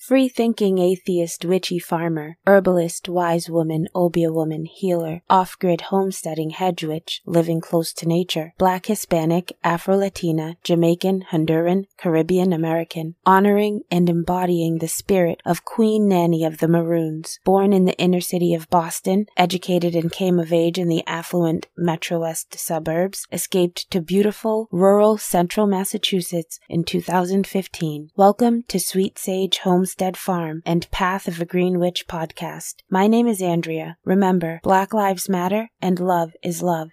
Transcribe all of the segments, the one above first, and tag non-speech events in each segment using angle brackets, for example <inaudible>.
Free thinking atheist witchy farmer, herbalist wise woman obeah woman healer, off grid homesteading hedge witch living close to nature, black Hispanic, Afro Latina, Jamaican, Honduran, Caribbean American, honoring and embodying the spirit of Queen Nanny of the Maroons, born in the inner city of Boston, educated and came of age in the affluent Metro West suburbs, escaped to beautiful rural central Massachusetts in 2015. Welcome to Sweet Sage Homestead Farm and Path of a Green Witch podcast. My name is Andrea. Remember, Black Lives Matter and love is love.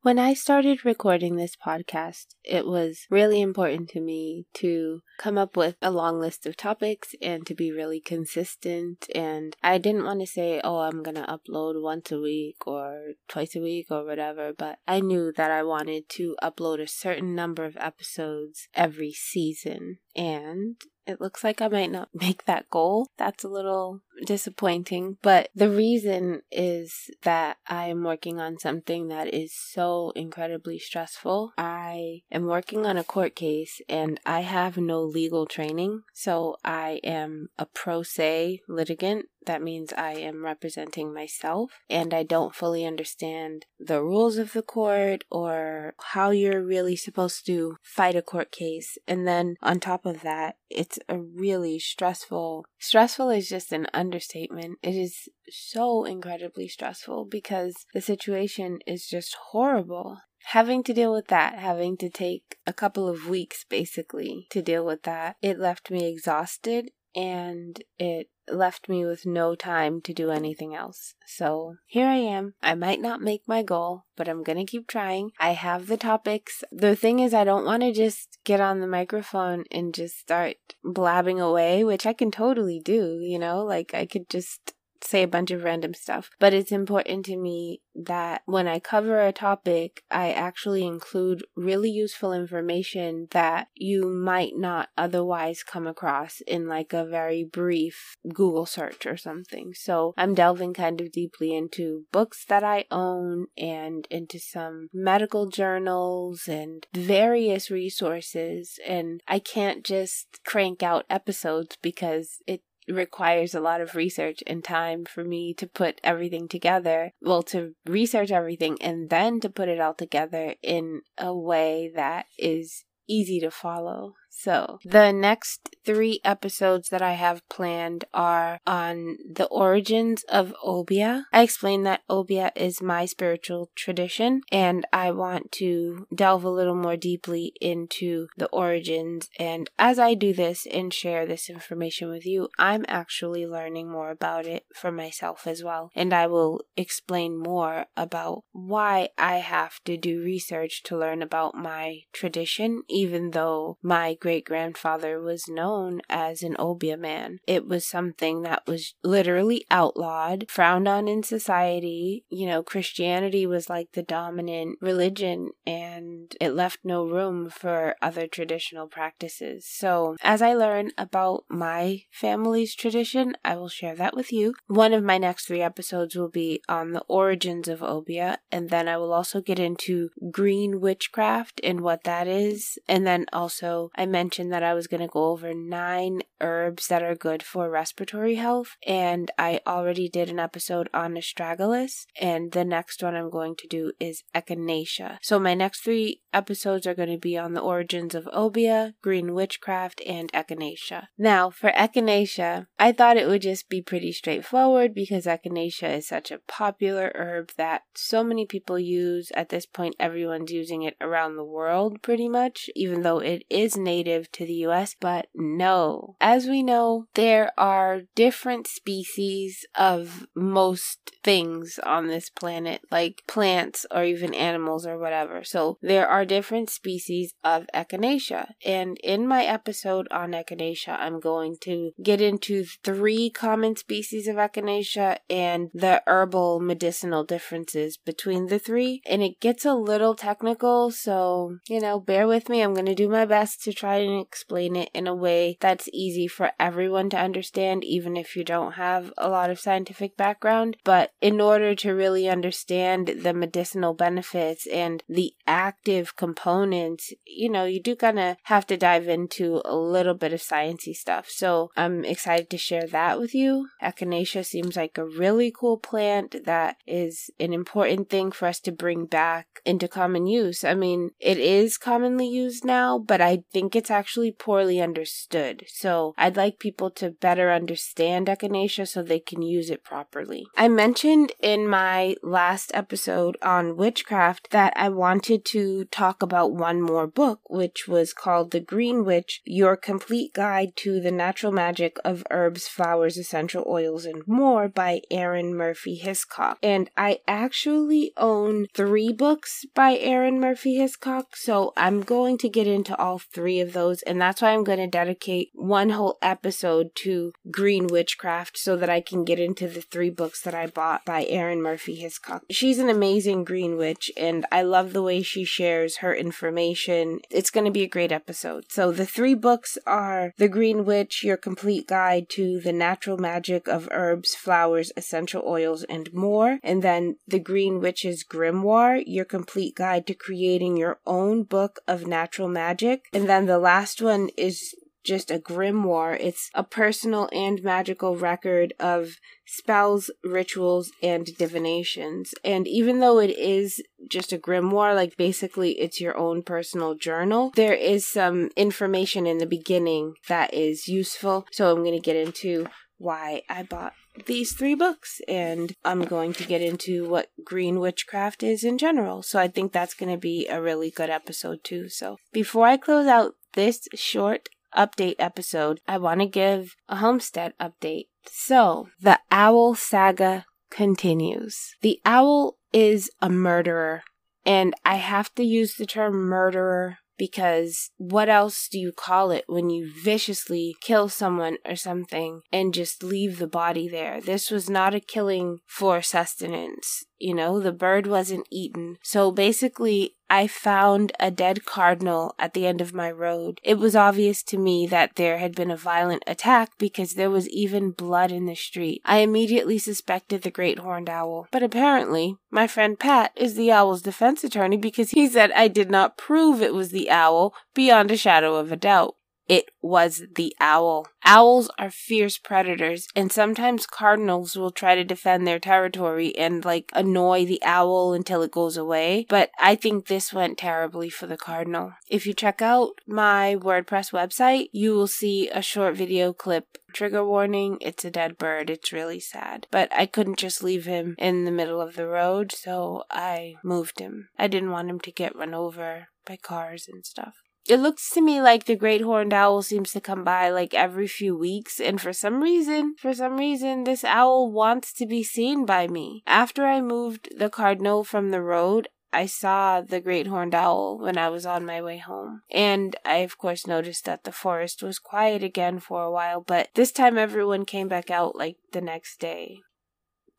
When I started recording this podcast, it was really important to me to come up with a long list of topics and to be really consistent. And I didn't want to say, oh, I'm going to upload once a week or twice a week or whatever, but I knew that I wanted to upload a certain number of episodes every season. And it looks like I might not <laughs> make that goal. That's a little disappointing. But the reason is that I am working on something that is so incredibly stressful. I am working on a court case and I have no legal training. So I am a pro se litigant that means I am representing myself and I don't fully understand the rules of the court or how you're really supposed to fight a court case. And then on top of that, it's a really stressful, stressful is just an understatement. It is so incredibly stressful because the situation is just horrible having to deal with that, having to take a couple of weeks basically to deal with that, it left me exhausted and it left me with no time to do anything else. So here I am. I might not make my goal, but I'm going to keep trying. I have the topics. The thing is, I don't want to just get on the microphone and just start blabbing away, which I can totally do, you know, like I could just say a bunch of random stuff. But it's important to me that when I cover a topic, I actually include really useful information that you might not otherwise come across in like a very brief Google search or something. So I'm delving kind of deeply into books that I own and into some medical journals and various resources. And I can't just crank out episodes because it requires a lot of research and time for me to put everything together. Well, to research everything and then to put it all together in a way that is easy to follow. So, the next three episodes that I have planned are on the origins of Obeah. I explained that Obeah is my spiritual tradition, and I want to delve a little more deeply into the origins. And as I do this and share this information with you, I'm actually learning more about it for myself as well. And I will explain more about why I have to do research to learn about my tradition, even though my great grandfather was known as an Obeah man. It was something that was literally outlawed, frowned on in society. You know, Christianity was like the dominant religion and it left no room for other traditional practices. So, as I learn about my family's tradition, I will share that with you. One of my next three episodes will be on the origins of Obeah, and then I will also get into green witchcraft and what that is. And then also, I mentioned that I was going to go over nine herbs that are good for respiratory health, and I already did an episode on astragalus, and the next one I'm going to do is echinacea. So my next three episodes are going to be on the origins of obeah, green witchcraft, and echinacea. Now, for echinacea, I thought it would just be pretty straightforward because echinacea is such a popular herb that so many people use. At this point, everyone's using it around the world pretty much, even though it is native to the US. But no, as we know, there are different species of most things on this planet, like plants or even animals or whatever. So there are different species of echinacea. And in my episode on echinacea, I'm going to get into three common species of echinacea and the herbal medicinal differences between the three. And it gets a little technical, so, you know, bear with me. I'm going to do my best to try try and explain it in a way that's easy for everyone to understand, even if you don't have a lot of scientific background. But in order to really understand the medicinal benefits and the active components, you know, you do kind of have to dive into a little bit of sciencey stuff. So I'm excited to share that with you. Echinacea seems like a really cool plant that is an important thing for us to bring back into common use. I mean, it is commonly used now, but I think it's actually poorly understood. So I'd like people to better understand echinacea so they can use it properly. I mentioned in my last episode on witchcraft that I wanted to talk about one more book, which was called The Green Witch Your Complete Guide to the Natural Magic of Herbs, Flowers, Essential Oils, and More by Arin Murphy Hiscock. And I actually own three books by Arin Murphy Hiscock, so I'm going to get into all three of those, and that's why I'm going to dedicate one whole episode to Green Witchcraft so that I can get into the three books that I bought by Arin Murphy Hiscock. She's an amazing Green Witch, and I love the way she shares her information. It's going to be a great episode. So the three books are The Green Witch, Your Complete Guide to the Natural Magic of Herbs, Flowers, Essential Oils, and More, and then The Green Witch's Grimoire, Your Complete Guide to Creating Your Own Book of Natural Magic. And then the last one is just a grimoire. It's a personal and magical record of spells, rituals, and divinations. And even though it is just a grimoire, like basically it's your own personal journal, there is some information in the beginning that is useful. So I'm going to get into why I bought these three books and I'm going to get into what green witchcraft is in general. So I think that's going to be a really good episode too. So before I close out this short update episode, I want to give a homestead update. So, the owl saga continues. The owl is a murderer, and I have to use the term murderer because what else do you call it when you viciously kill someone or something and just leave the body there? This was not a killing for sustenance. You know, the bird wasn't eaten. So basically, I found a dead cardinal at the end of my road. It was obvious to me that there had been a violent attack because there was even blood in the street. I immediately suspected the great horned owl. But apparently, my friend Pat is the owl's defense attorney because he said I did not prove it was the owl beyond a shadow of a doubt. It was the owl. Owls are fierce predators, and sometimes cardinals will try to defend their territory and like annoy the owl until it goes away. But I think this went terribly for the cardinal. If you check out my WordPress website, you will see a short video clip. Trigger warning, it's a dead bird. It's really sad. But I couldn't just leave him in the middle of the road, so I moved him. I didn't want him to get run over by cars and stuff it looks to me like the great horned owl seems to come by like every few weeks and for some reason for some reason this owl wants to be seen by me after i moved the cardinal from the road I saw the great horned owl when I was on my way home. And I, of course, noticed that the forest was quiet again for a while, but this time everyone came back out like the next day.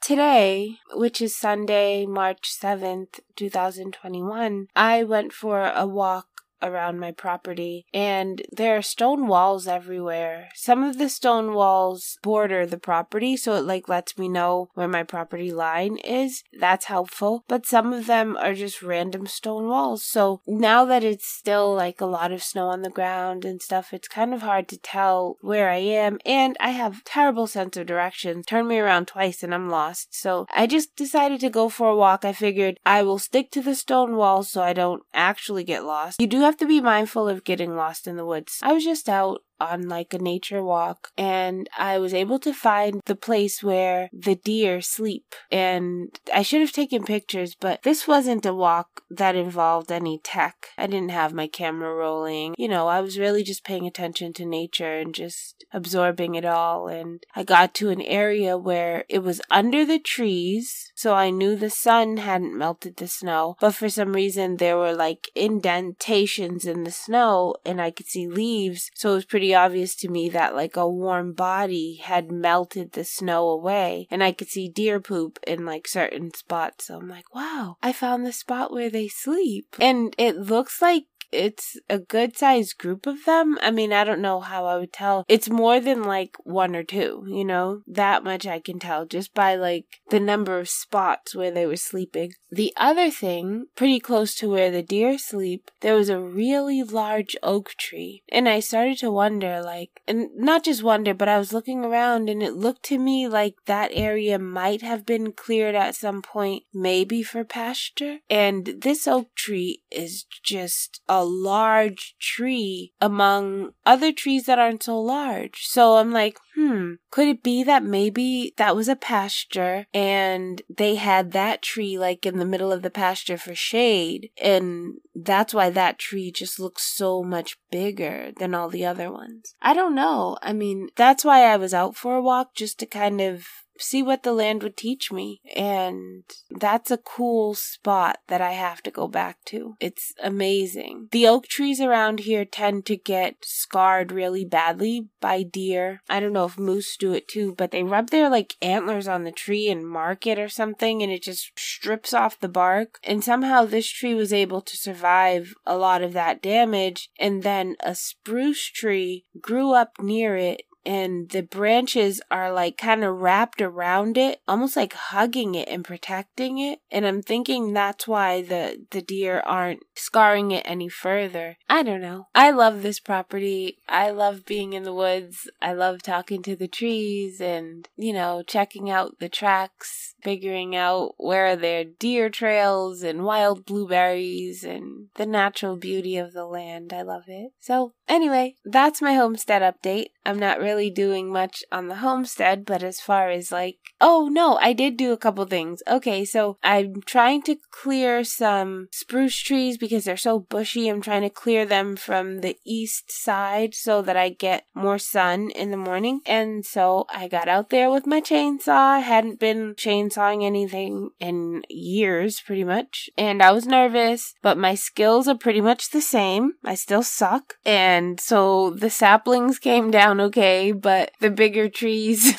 Today, which is Sunday, March 7th, 2021, I went for a walk around my property, and there are stone walls everywhere. Some of the stone walls border the property, so it like lets me know where my property line is. That's helpful. But some of them are just random stone walls. So now that it's still like a lot of snow on the ground and stuff, it's kind of hard to tell where I am. And I have terrible sense of direction. Turn me around twice and I'm lost. So I just decided to go for a walk. I figured I will stick to the stone walls so I don't actually get lost. You do have have to be mindful of getting lost in the woods. I was just out on like a nature walk and I was able to find the place where the deer sleep. And I should have taken pictures, but this wasn't a walk that involved any tech. I didn't have my camera rolling. You know, I was really just paying attention to nature and just absorbing it all. And I got to an area where it was under the trees, so I knew the sun hadn't melted the snow, but for some reason there were like indentations in the snow and I could see leaves, so it was pretty obvious to me that like a warm body had melted the snow away and I could see deer poop in like certain spots. So I'm like, wow, I found the spot where they sleep. And it looks like it's a good sized group of them. I mean, I don't know how I would tell. It's more than like one or two, you know? That much I can tell just by like the number of spots where they were sleeping. The other thing, pretty close to where the deer sleep, there was a really large oak tree. And I started to wonder, like, and not just wonder, but I was looking around and it looked to me like that area might have been cleared at some point, maybe for pasture. And this oak tree is just a large tree among other trees that aren't so large. So I'm like, hmm, could it be that maybe that was a pasture and they had that tree like in the middle of the pasture for shade and that's why that tree just looks so much bigger than all the other ones. I don't know. I mean, that's why I was out for a walk just to kind of see what the land would teach me. And that's a cool spot that I have to go back to. It's amazing. The oak trees around here tend to get scarred really badly by deer. I don't know if moose do it too, but they rub their like antlers on the tree and mark it or something and it just strips off the bark. And somehow this tree was able to survive a lot of that damage. And then a spruce tree grew up near it and the branches are like kind of wrapped around it, almost like hugging it and protecting it. And I'm thinking that's why the the deer aren't scarring it any further. I don't know. I love this property. I love being in the woods. I love talking to the trees and, you know, checking out the tracks, figuring out where are deer trails and wild blueberries and the natural beauty of the land. I love it. So, anyway, that's my homestead update. I'm not really doing much on the homestead, but as far as like, oh no, I did do a couple things. Okay, so I'm trying to clear some spruce trees because they're so bushy. I'm trying to clear them from the east side so that I get more sun in the morning. And so I got out there with my chainsaw. I hadn't been chainsawing anything in years, pretty much. And I was nervous, but my skills are pretty much the same. I still suck. And so the saplings came down okay, but the bigger trees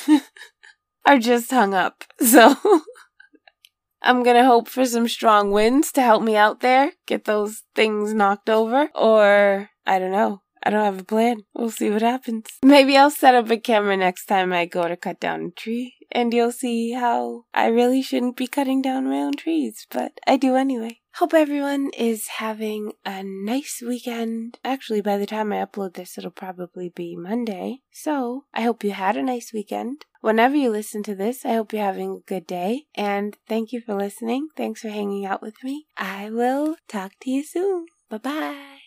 <laughs> are just hung up. So <laughs> I'm gonna hope for some strong winds to help me out there, get those things knocked over, or I don't know. I don't have a plan. We'll see what happens. Maybe I'll set up a camera next time I go to cut down a tree, and you'll see how I really shouldn't be cutting down my own trees, but I do anyway. Hope everyone is having a nice weekend. Actually, by the time I upload this, it'll probably be Monday. So, I hope you had a nice weekend. Whenever you listen to this, I hope you're having a good day. And thank you for listening. Thanks for hanging out with me. I will talk to you soon. Bye bye.